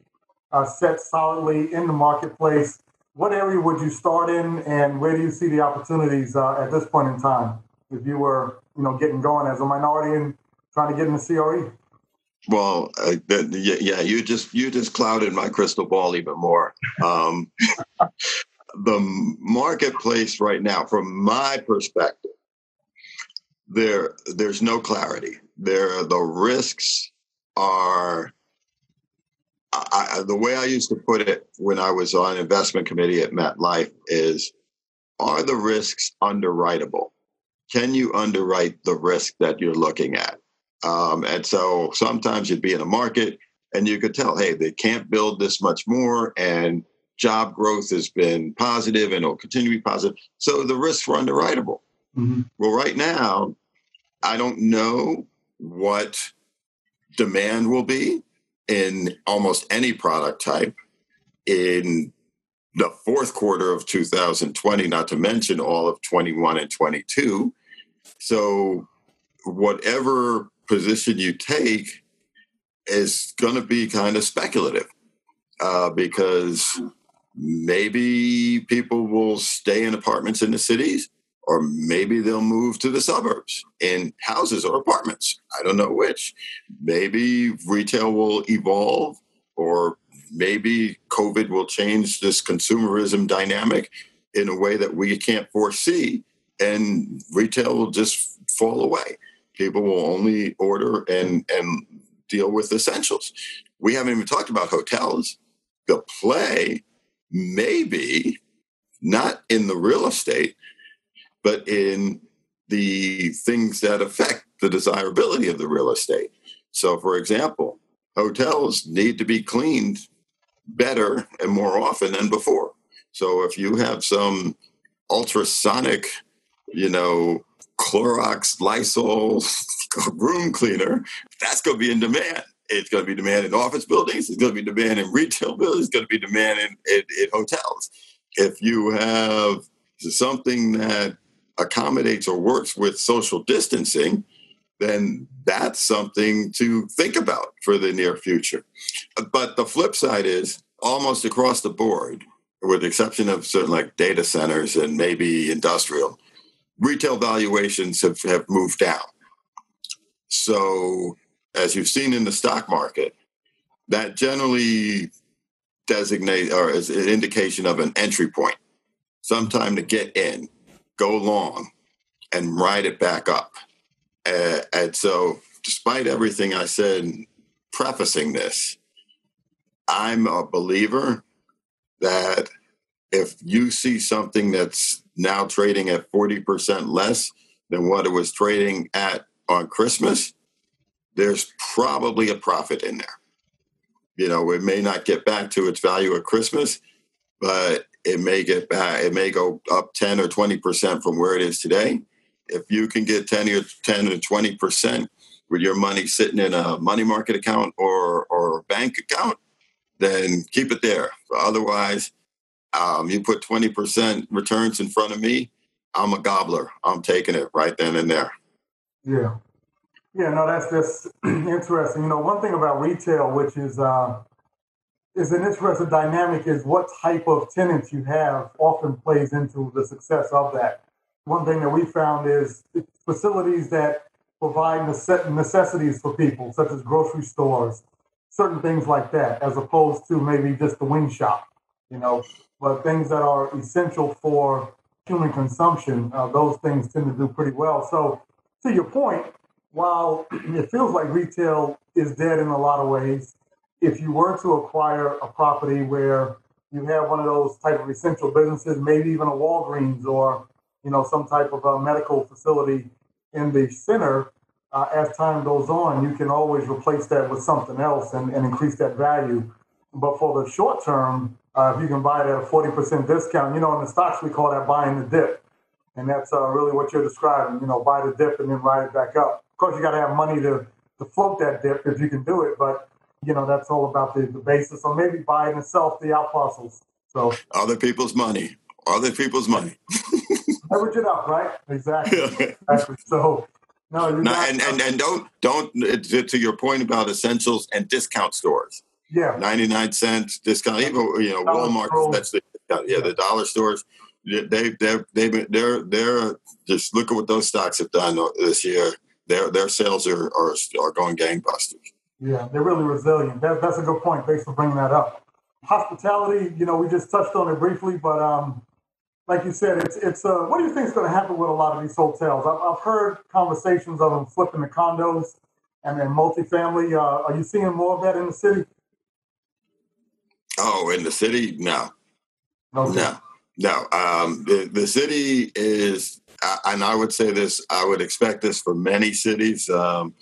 [SPEAKER 1] uh, set solidly in the marketplace what area would you start in, and where do you see the opportunities uh, at this point in time? If you were, you know, getting going as a minority and trying to get in the CRE.
[SPEAKER 2] Well, uh, yeah, you just you just clouded my crystal ball even more. Um, the marketplace right now, from my perspective, there there's no clarity. There, the risks are I, the way I used to put it when I was on investment committee at MetLife is, are the risks underwritable? Can you underwrite the risk that you're looking at? Um, and so sometimes you'd be in a market and you could tell, hey, they can't build this much more, and job growth has been positive and it'll continue to be positive. So the risks were underwritable. Mm-hmm. Well, right now, I don't know what demand will be in almost any product type in the fourth quarter of 2020, not to mention all of 21 and 22. So, whatever position you take is going to be kind of speculative uh, because maybe people will stay in apartments in the cities or maybe they'll move to the suburbs in houses or apartments. I don't know which. Maybe retail will evolve, or maybe COVID will change this consumerism dynamic in a way that we can't foresee, and retail will just fall away. People will only order and, and deal with essentials. We haven't even talked about hotels. The play maybe not in the real estate but in the things that affect the desirability of the real estate. So, for example, hotels need to be cleaned better and more often than before. So, if you have some ultrasonic, you know, Clorox, Lysol room cleaner, that's going to be in demand. It's going to be demand in office buildings. It's going to be demand in retail buildings. It's going to be demand in, in, in hotels. If you have something that accommodates or works with social distancing, then that's something to think about for the near future. But the flip side is almost across the board, with the exception of certain like data centers and maybe industrial, retail valuations have, have moved down. So, as you've seen in the stock market, that generally designate or is an indication of an entry point, sometime to get in go long and ride it back up. Uh, and so, despite everything I said prefacing this, I'm a believer that if you see something that's now trading at 40% less than what it was trading at on Christmas, there's probably a profit in there. You know, it may not get back to its value at Christmas, but it may get back, it may go up 10 or 20% from where it is today. If you can get 10 or 10 or 20% with your money sitting in a money market account or, or bank account, then keep it there. Otherwise, um, you put 20% returns in front of me, I'm a gobbler. I'm taking it right then and there.
[SPEAKER 1] Yeah. Yeah, no, that's just interesting. You know, one thing about retail, which is uh, is an interesting dynamic is what type of tenants you have often plays into the success of that. One thing that we found is facilities that provide necessities for people, such as grocery stores, certain things like that, as opposed to maybe just the wing shop, you know, but things that are essential for human consumption, uh, those things tend to do pretty well. So, to your point, while it feels like retail is dead in a lot of ways, if you were to acquire a property where you have one of those type of essential businesses, maybe even a Walgreens or you know some type of a medical facility in the center, uh, as time goes on, you can always replace that with something else and, and increase that value. But for the short term, uh, if you can buy it at a 40% discount, you know, in the stocks, we call that buying the dip. And that's uh, really what you're describing, you know, buy the dip and then ride it back up. Of course, you got to have money to, to float that dip if you can do it. But, you know, that's all about the, the basis. So maybe buy it and sell the apostles. So
[SPEAKER 2] other people's money, other people's money.
[SPEAKER 1] Leverage it up, right? Exactly. exactly. So, no,
[SPEAKER 2] no, and, and and don't don't to, to your point about essentials and discount stores.
[SPEAKER 1] Yeah,
[SPEAKER 2] ninety nine cents discount. Even you know Walmart, that's the yeah the dollar stores. They they they they're they're just look at what those stocks have done uh, this year. Their their sales are are, are going gangbusters.
[SPEAKER 1] Yeah, they're really resilient. That, that's a good point. Thanks for bringing that up. Hospitality, you know, we just touched on it briefly, but um, like you said, it's it's. Uh, what do you think is going to happen with a lot of these hotels? I've, I've heard conversations of them flipping the condos and then multifamily. Uh, are you seeing more of that in the city?
[SPEAKER 2] Oh, in the city, no,
[SPEAKER 1] okay.
[SPEAKER 2] no, no. Um, the the city is, and I would say this. I would expect this for many cities. Um,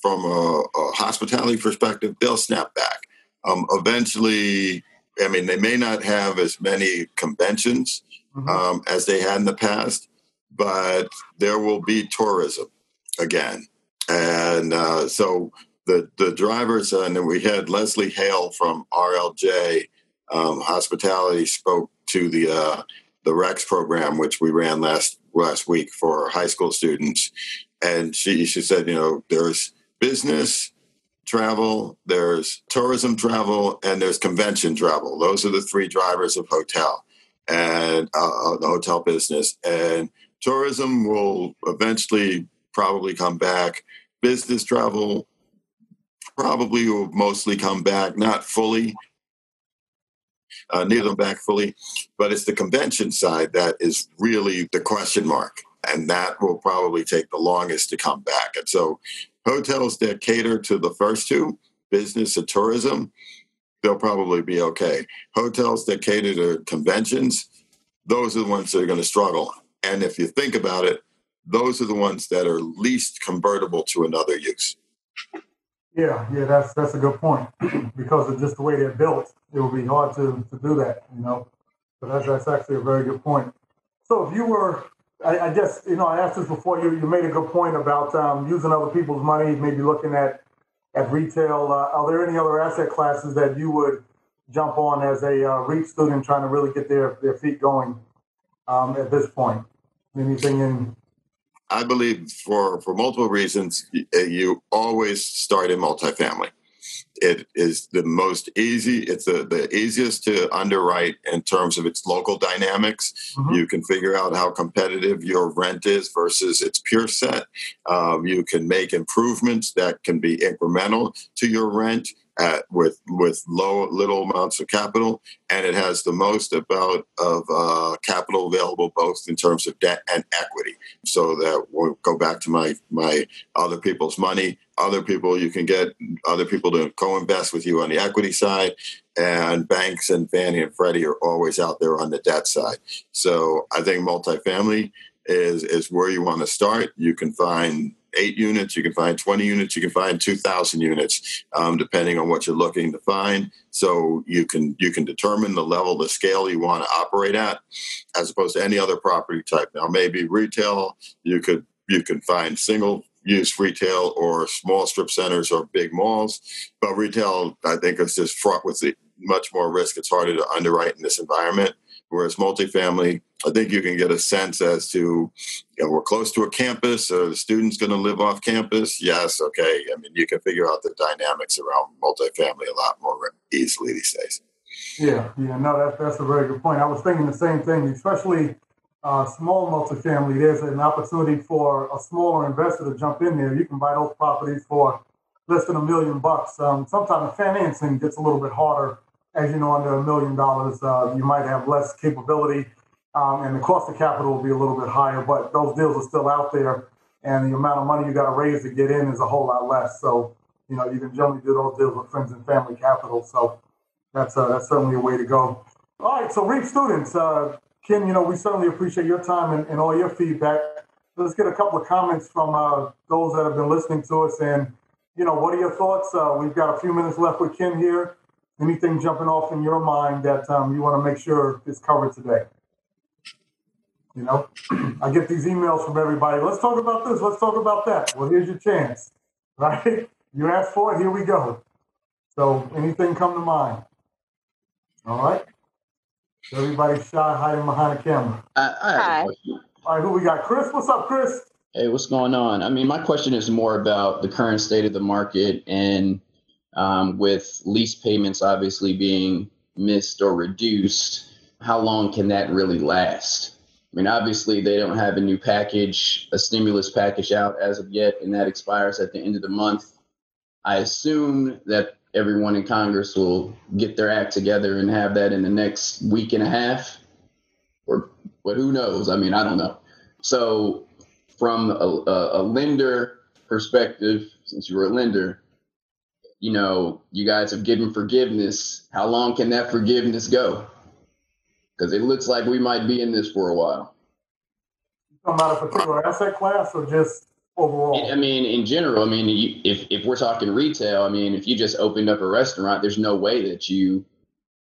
[SPEAKER 2] from a, a, hospitality perspective, they'll snap back. Um, eventually, I mean, they may not have as many conventions mm-hmm. um, as they had in the past, but there will be tourism again. And uh, so the, the drivers, uh, and then we had Leslie Hale from RLJ um, Hospitality spoke to the uh, the Rex program, which we ran last last week for high school students, and she she said, you know, there's business travel, there's tourism travel, and there's convention travel. Those are the three drivers of hotel and uh, the hotel business. And tourism will eventually probably come back. Business travel probably will mostly come back, not fully, uh, neither them back fully, but it's the convention side that is really the question mark. And that will probably take the longest to come back. And so, hotels that cater to the first two, business and tourism, they'll probably be okay. Hotels that cater to conventions, those are the ones that are going to struggle. And if you think about it, those are the ones that are least convertible to another use.
[SPEAKER 1] Yeah, yeah, that's that's a good point because of just the way they're built. It will be hard to, to do that, you know. So that's that's actually a very good point. So if you were, I, I guess you know, I asked this before. You you made a good point about um, using other people's money, maybe looking at at retail. Uh, are there any other asset classes that you would jump on as a uh, REAP student trying to really get their, their feet going um, at this point? Anything in?
[SPEAKER 2] I believe for, for multiple reasons, you always start in multifamily. It is the most easy. It's the, the easiest to underwrite in terms of its local dynamics. Mm-hmm. You can figure out how competitive your rent is versus its pure set. Um, you can make improvements that can be incremental to your rent at, with with low little amounts of capital, and it has the most about of uh, capital available both in terms of debt and equity. So that we'll go back to my my other people's money. Other people you can get other people to co-invest with you on the equity side, and banks and Fannie and Freddie are always out there on the debt side. So I think multifamily is is where you want to start. You can find eight units, you can find 20 units, you can find 2,000 units, um, depending on what you're looking to find. So you can you can determine the level, the scale you want to operate at, as opposed to any other property type. Now, maybe retail, you could you can find single use retail or small strip centers or big malls, but retail, I think, is just fraught with much more risk. It's harder to underwrite in this environment. Whereas multifamily, I think you can get a sense as to, you know, we're close to a campus. Are the students going to live off campus? Yes. Okay. I mean, you can figure out the dynamics around multifamily a lot more easily these days.
[SPEAKER 1] Yeah. Yeah. No, that's that's a very good point. I was thinking the same thing, especially uh, small multifamily. There's an opportunity for a smaller investor to jump in there. You can buy those properties for less than a million bucks. Um, sometimes financing gets a little bit harder. As you know, under a million dollars, uh, you might have less capability, um, and the cost of capital will be a little bit higher. But those deals are still out there, and the amount of money you got to raise to get in is a whole lot less. So, you know, you can generally do those deals with friends and family capital. So, that's uh, that's certainly a way to go. All right, so REAP students, uh, Ken, you know, we certainly appreciate your time and, and all your feedback. Let's get a couple of comments from uh, those that have been listening to us. And, you know, what are your thoughts? Uh, we've got a few minutes left with Ken here. Anything jumping off in your mind that um, you want to make sure is covered today? You know, I get these emails from everybody. Let's talk about this. Let's talk about that. Well, here's your chance, right? You asked for it. Here we go. So, anything come to mind? All right. Everybody shy, hiding behind the camera.
[SPEAKER 5] I, I
[SPEAKER 4] Hi.
[SPEAKER 1] All right, who we got? Chris, what's up, Chris?
[SPEAKER 5] Hey, what's going on? I mean, my question is more about the current state of the market and um, with lease payments obviously being missed or reduced, how long can that really last? I mean, obviously, they don't have a new package, a stimulus package out as of yet, and that expires at the end of the month. I assume that everyone in Congress will get their act together and have that in the next week and a half, or but who knows? I mean, I don't know. So, from a, a, lender perspective, since you were a lender, you know, you guys have given forgiveness. How long can that forgiveness go? Because it looks like we might be in this for a while.
[SPEAKER 1] Talking about a particular asset class or just overall?
[SPEAKER 5] I mean, in general, I mean, you, if if we're talking retail, I mean, if you just opened up a restaurant, there's no way that you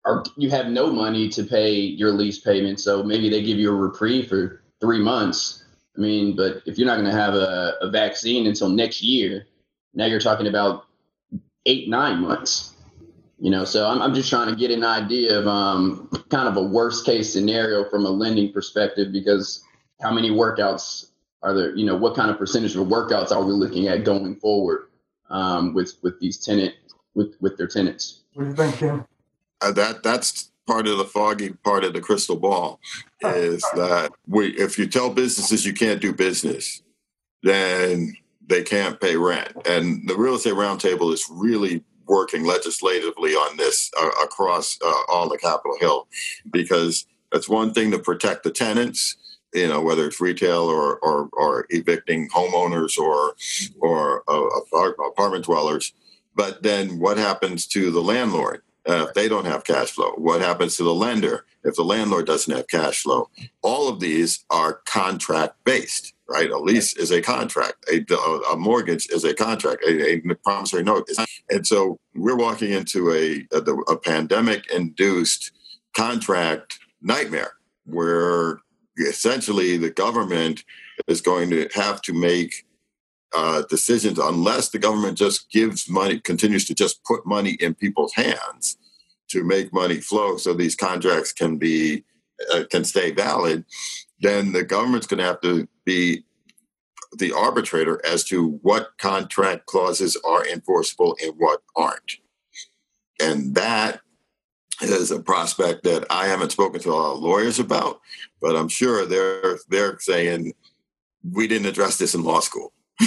[SPEAKER 5] are you have no money to pay your lease payment. So maybe they give you a reprieve for three months. I mean, but if you're not going to have a, a vaccine until next year, now you're talking about eight nine months. You know, so I'm I'm just trying to get an idea of um kind of a worst case scenario from a lending perspective because how many workouts are there you know what kind of percentage of workouts are we looking at going forward um, with with these tenant with with their tenants
[SPEAKER 1] What do you think, Ken?
[SPEAKER 2] Uh, that that's part of the foggy part of the crystal ball is that we if you tell businesses you can't do business then they can't pay rent and the real estate roundtable is really working legislatively on this uh, across uh, all the capitol hill because it's one thing to protect the tenants you know whether it's retail or or, or evicting homeowners or or uh, apartment dwellers but then what happens to the landlord uh, if they don't have cash flow? What happens to the lender if the landlord doesn't have cash flow? All of these are contract based, right? A lease is a contract, a, a mortgage is a contract, a, a promissory note. And so we're walking into a, a, a pandemic induced contract nightmare where essentially the government is going to have to make uh, decisions unless the government just gives money, continues to just put money in people's hands to make money flow, so these contracts can be uh, can stay valid. Then the government's going to have to be the arbitrator as to what contract clauses are enforceable and what aren't, and that is a prospect that I haven't spoken to a lot of lawyers about, but I'm sure they're they're saying we didn't address this in law school.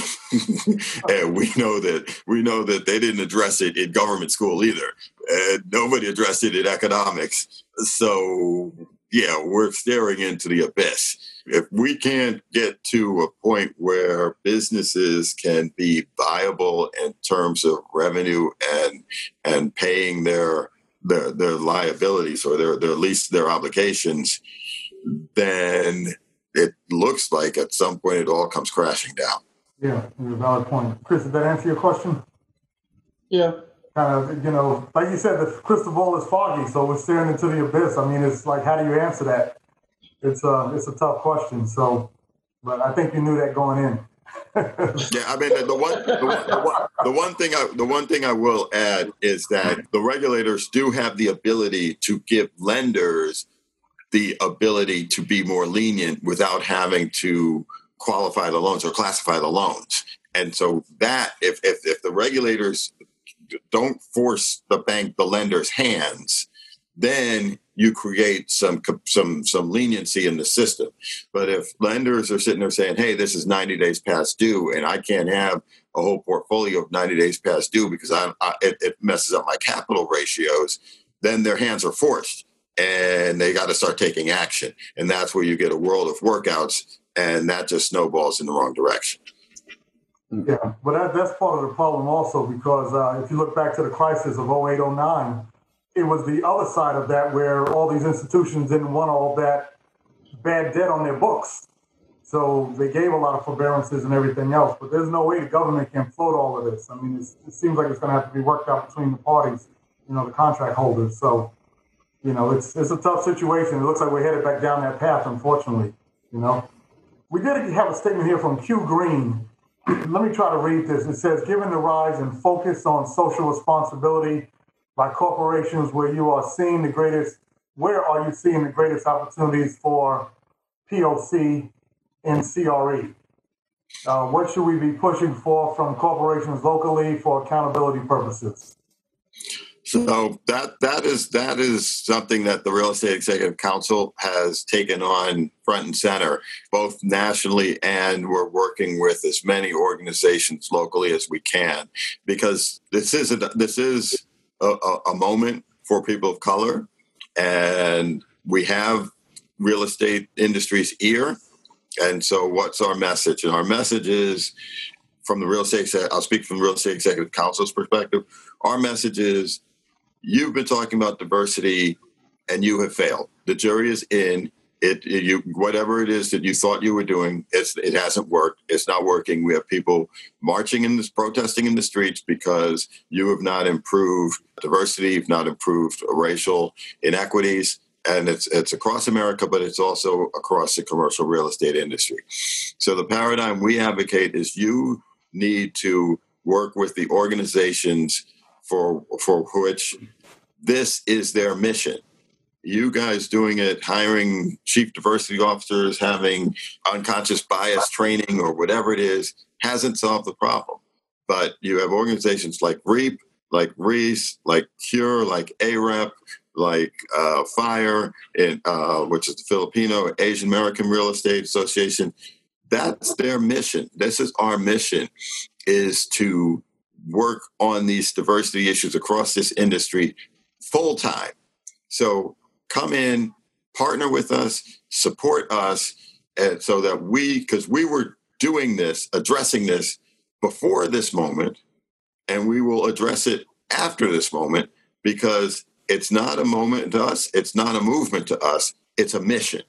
[SPEAKER 2] and we know that we know that they didn't address it in government school either. And nobody addressed it in economics. So yeah, we're staring into the abyss. If we can't get to a point where businesses can be viable in terms of revenue and and paying their their their liabilities or their their lease their obligations, then it looks like at some point it all comes crashing down.
[SPEAKER 1] Yeah, it's a valid point. Chris, did that answer your question?
[SPEAKER 5] yeah
[SPEAKER 1] Kind of, you know, like you said, the crystal ball is foggy, so we're staring into the abyss. I mean, it's like, how do you answer that? It's a, it's a tough question. So, but I think you knew that going in.
[SPEAKER 2] Yeah, I mean the one, the one, the one, the one thing I, the one thing I will add is that the regulators do have the ability to give lenders the ability to be more lenient without having to qualify the loans or classify the loans. And so that if if, if the regulators don't force the bank the lender's hands, then you create some some some leniency in the system. But if lenders are sitting there saying, "Hey, this is 90 days past due, and I can't have a whole portfolio of 90 days past due because I, I it, it messes up my capital ratios, then their hands are forced and they got to start taking action. And that's where you get a world of workouts and that just snowballs in the wrong direction.
[SPEAKER 1] Yeah, but that, that's part of the problem also because uh, if you look back to the crisis of 08, 09, it was the other side of that where all these institutions didn't want all that bad debt on their books. So they gave a lot of forbearances and everything else, but there's no way the government can float all of this. I mean, it seems like it's going to have to be worked out between the parties, you know, the contract holders. So, you know, it's it's a tough situation. It looks like we're headed back down that path, unfortunately. You know, we did have a statement here from Q Green. Let me try to read this. It says, given the rise in focus on social responsibility by corporations, where you are seeing the greatest, where are you seeing the greatest opportunities for POC in CRE? Uh, what should we be pushing for from corporations locally for accountability purposes?
[SPEAKER 2] So that that is that is something that the Real Estate Executive Council has taken on front and center, both nationally and we're working with as many organizations locally as we can, because this is a, this is a, a moment for people of color, and we have real estate industry's ear and so, what's our message? And our message is from the real estate. I'll speak from the real estate executive council's perspective. Our message is: you've been talking about diversity, and you have failed. The jury is in. It, it, you whatever it is that you thought you were doing it's it hasn't worked it's not working we have people marching in this protesting in the streets because you have not improved diversity you've not improved racial inequities and it's it's across America, but it's also across the commercial real estate industry. So the paradigm we advocate is you need to work with the organizations for for which this is their mission. You guys doing it, hiring chief diversity officers, having unconscious bias training or whatever it is, hasn't solved the problem. But you have organizations like REAP, like Reese, like CURE, like AREP, like uh, FIRE, uh, which is the Filipino Asian American Real Estate Association. That's their mission. This is our mission: is to work on these diversity issues across this industry full time. So come in, partner with us, support us, and so that we, because we were doing this, addressing this before this moment, and we will address it after this moment because it's not a moment to us, it's not a movement to us, it's a mission.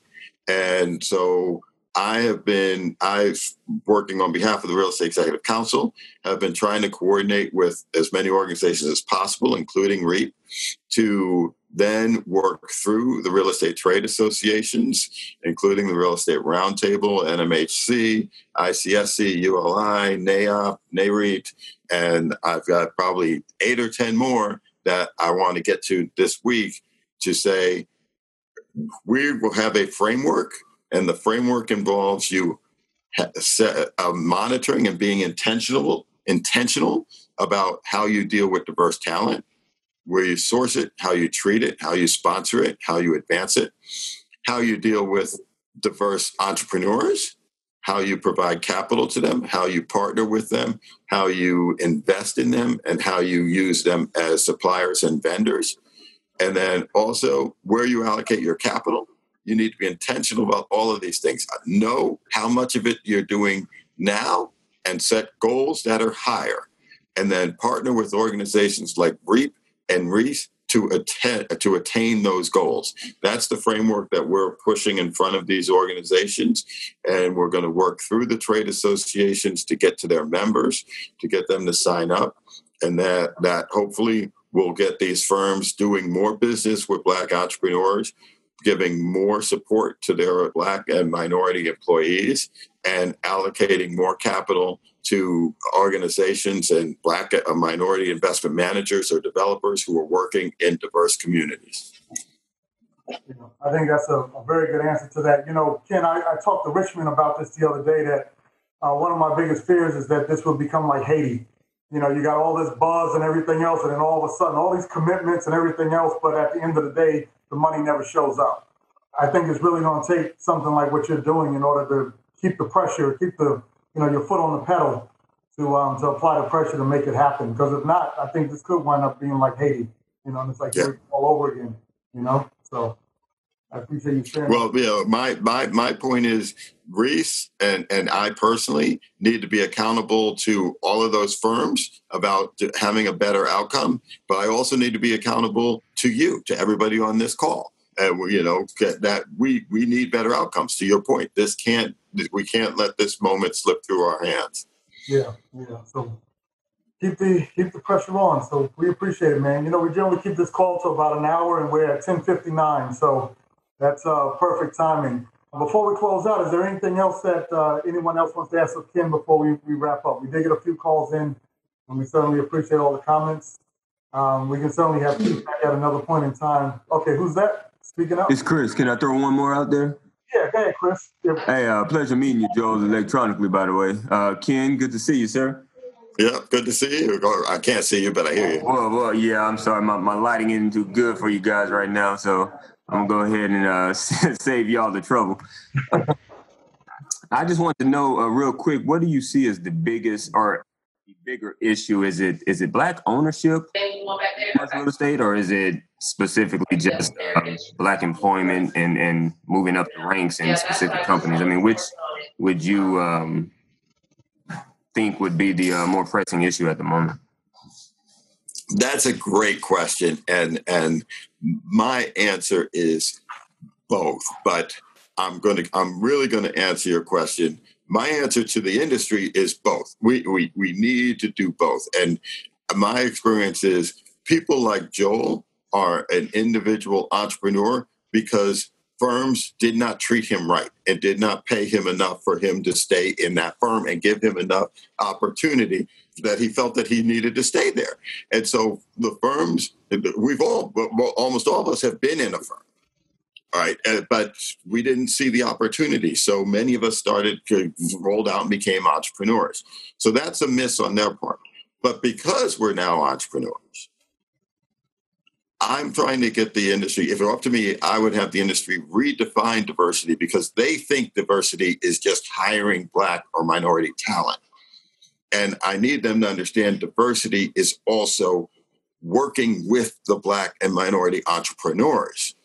[SPEAKER 2] And so I have been, I've working on behalf of the Real Estate Executive Council, have been trying to coordinate with as many organizations as possible, including REAP, to then work through the real estate trade associations, including the Real Estate Roundtable, NMHC, ICSC, ULI, NAIOP, NAREIT, and I've got probably eight or 10 more that I want to get to this week to say we will have a framework, and the framework involves you uh, monitoring and being intentional intentional about how you deal with diverse talent, where you source it, how you treat it, how you sponsor it, how you advance it, how you deal with diverse entrepreneurs, how you provide capital to them, how you partner with them, how you invest in them, and how you use them as suppliers and vendors. And then also where you allocate your capital. You need to be intentional about all of these things. Know how much of it you're doing now and set goals that are higher. And then partner with organizations like REAP and REIS to attain to attain those goals. That's the framework that we're pushing in front of these organizations, and we're going to work through the trade associations to get to their members, to get them to sign up, and that that hopefully will get these firms doing more business with Black entrepreneurs, giving more support to their Black and minority employees, and allocating more capital to organizations and black uh, minority investment managers or developers who are working in diverse communities.
[SPEAKER 1] I think that's a, a, very good answer to that. You know, Ken, I, I talked to Richmond about this the other day that uh, one of my biggest fears is that this will become like Haiti. You know, you got all this buzz and everything else, and then all of a sudden, all these commitments and everything else, but at the end of the day, the money never shows up. I think it's really going to take something like what you're doing in order to keep the pressure, keep the you know your foot on the pedal to um, to apply the pressure to make it happen. Because if not, I think this could wind up being like Haiti. You know, and it's like
[SPEAKER 2] Yeah.
[SPEAKER 1] all over again. You know, so I appreciate you sharing.
[SPEAKER 2] Well, you know, my my my point is Reese and and I personally need to be accountable to all of those firms about having a better outcome, but I also need to be accountable to you, to everybody on this call. And you know that we we need better outcomes. To your point, this can't we can't let this moment slip through our hands.
[SPEAKER 1] Yeah, yeah. So keep the keep the pressure on. So we appreciate it, man. You know, we generally keep this call to about an hour, and we're at ten fifty nine. So that's uh, perfect timing. Before we close out, is there anything else that uh, anyone else wants to ask of Ken before we, we wrap up? We did get a few calls in, and we certainly appreciate all the comments. Um, we can certainly have feedback at another point in time. Okay, who's that speaking up?
[SPEAKER 6] It's Chris. Can I throw one more out there?
[SPEAKER 1] Yeah, go ahead, Chris.
[SPEAKER 6] Hey, uh, pleasure meeting you, Joel, electronically, by the way. Uh, Ken, good to see you, sir.
[SPEAKER 2] Yeah, good to see you. I can't see you, but I hear you.
[SPEAKER 6] Well, well, yeah, I'm sorry. My, my lighting isn't too good for you guys right now, so I'm going to go ahead and uh, save y'all the trouble. I just want to know uh, real quick, what do you see as the biggest or the bigger issue? Is it is it black ownership of real estate, or is it specifically just uh, black employment and, and moving up the ranks in specific companies? I mean, which would you um, think would be the uh, more pressing issue at the moment?
[SPEAKER 2] That's a great question, and and my answer is both. But I'm going to I'm really going to answer your question. My answer to the industry is both. We we we need to do both, and my experience is people like Joel are an individual entrepreneur because firms did not treat him right and did not pay him enough for him to stay in that firm and give him enough opportunity that he felt that he needed to stay there. And so the firms, we've all, almost all of us have been in a firm. Right, but we didn't see the opportunity. So many of us started, rolled out and became entrepreneurs. So that's a miss on their part. But because we're now entrepreneurs, I'm trying to get the industry, if it were up to me, I would have the industry redefine diversity because they think diversity is just hiring black or minority talent. And I need them to understand diversity is also working with the black and minority entrepreneurs.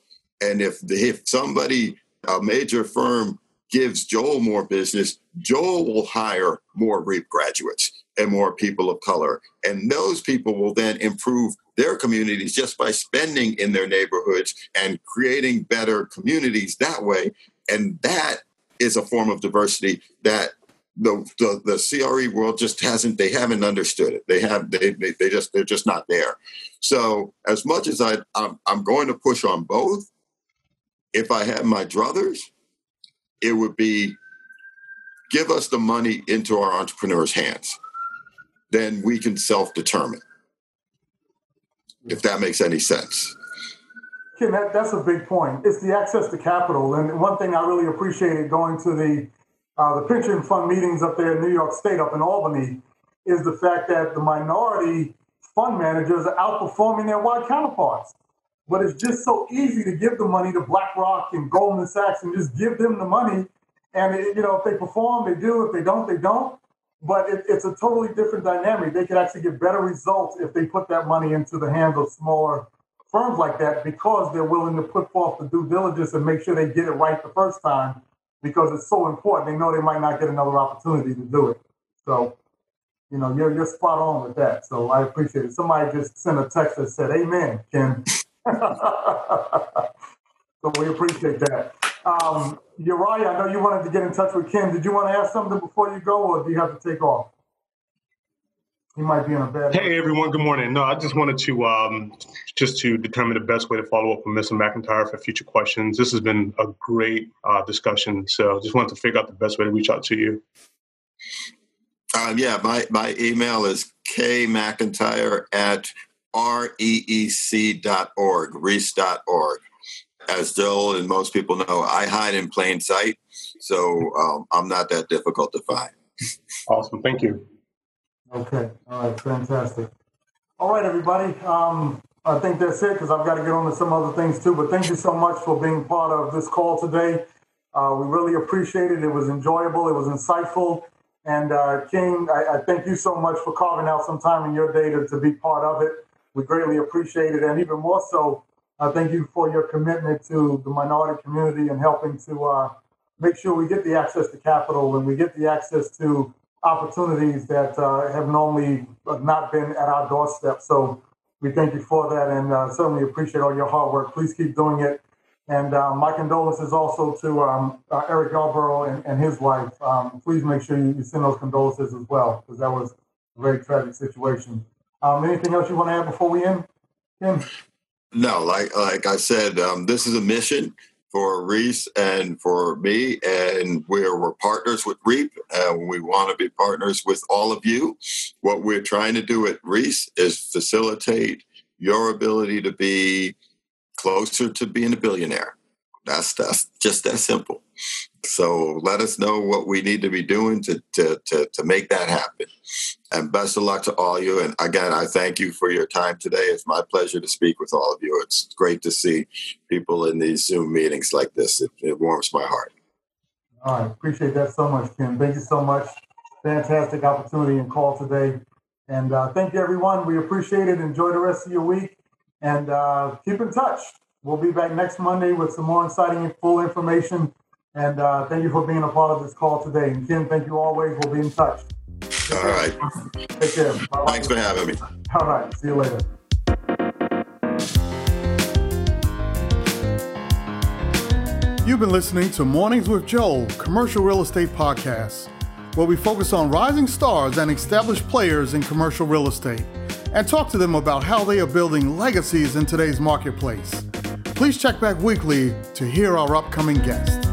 [SPEAKER 2] And if if somebody, a major firm, gives Joel more business, Joel will hire more REAP graduates and more people of color. And those people will then improve their communities just by spending in their neighborhoods and creating better communities that way. And that is a form of diversity that the, the, the CRE world just hasn't they haven't understood it. They have they, they, they just they're just not there. So as much as I I'm, I'm going to push on both, if I had my druthers, it would be give us the money into our entrepreneurs' hands. Then we can self-determine. If that makes any sense.
[SPEAKER 1] Ken, that, that's a big point. It's the access to capital. And one thing I really appreciated going to the uh, the pension fund meetings up there in New York State, up in Albany, is the fact that the minority fund managers are outperforming their white counterparts. But it's just so easy to give the money to BlackRock and Goldman Sachs and just give them the money. And it, you know, if they perform, they do. If they don't, they don't. But it, it's a totally different dynamic. They could actually get better results if they put that money into the hands of smaller firms like that because they're willing to put forth the due diligence and make sure they get it right the first time because it's so important. They know they might not get another opportunity to do it. So, you know, you're you're spot on with that. So I appreciate it. Somebody just sent a text that said, "Amen, Ken." so we appreciate that. Um, Uriah, I know you wanted to get in touch with Ken. Did you want to ask something before you go, or do you have to take off? He might be in a bad.
[SPEAKER 7] Hey everyone, good morning. No, I just wanted to um, just to determine the best way to follow up with Mr. McIntyre for future questions. This has been a great uh, discussion, so just wanted to figure out the best way to reach out to you.
[SPEAKER 2] Um, yeah, my, my email is kmcintyre at reec.org, reese.org. As Joel and most people know, I hide in plain sight, so um, I'm not that difficult to find.
[SPEAKER 7] Awesome, thank you.
[SPEAKER 1] Okay. All right. Fantastic. All right, everybody. Um, I think that's it because I've got to get on to some other things too. But thank you so much for being part of this call today. Uh, we really appreciate it. It was enjoyable. It was insightful. And uh, Ken, I, I, thank you so much for carving out some time in your day to, to be part of it. We greatly appreciate it. And even more so, I thank you for your commitment to the minority community and helping to uh, make sure we get the access to capital and we get the access to opportunities that uh, have normally not been at our doorstep. So we thank you for that and uh, certainly appreciate all your hard work. Please keep doing it. And uh, my condolences also to um, uh, Eric Yarborough and, and his wife. Um, please make sure you, send those condolences as well, because that was a very tragic situation. Um, anything else you want to add before we end, Ken?
[SPEAKER 2] No, like like I said, um, this is a mission for Reese and for me, and we're, we're partners with REAP, and we want to be partners with all of you. What we're trying to do at Reese is facilitate your ability to be closer to being a billionaire. That's that's just that simple. So let us know what we need to be doing to, to, to, to make that happen. And best of luck to all you. And again, I thank you for your time today. It's my pleasure to speak with all of you. It's great to see people in these Zoom meetings like this. It, it warms my heart.
[SPEAKER 1] Right. Appreciate that so much, Ken. Thank you so much. Fantastic opportunity and call today. And uh, thank you, everyone. We appreciate it. Enjoy the rest of your week and uh, keep in touch. We'll be back next Monday with some more exciting and full information and uh, thank you for being a part of this call today. And Ken, thank you always. We'll be in touch.
[SPEAKER 2] Take All care. right.
[SPEAKER 1] Take care.
[SPEAKER 2] Bye-bye. Thanks for having me.
[SPEAKER 1] All right. See you later. You've been listening to Mornings with Joel, commercial real estate podcast, where we focus on rising stars and established players in commercial real estate and talk to them about how they are building legacies in today's marketplace. Please check back weekly to hear our upcoming guests.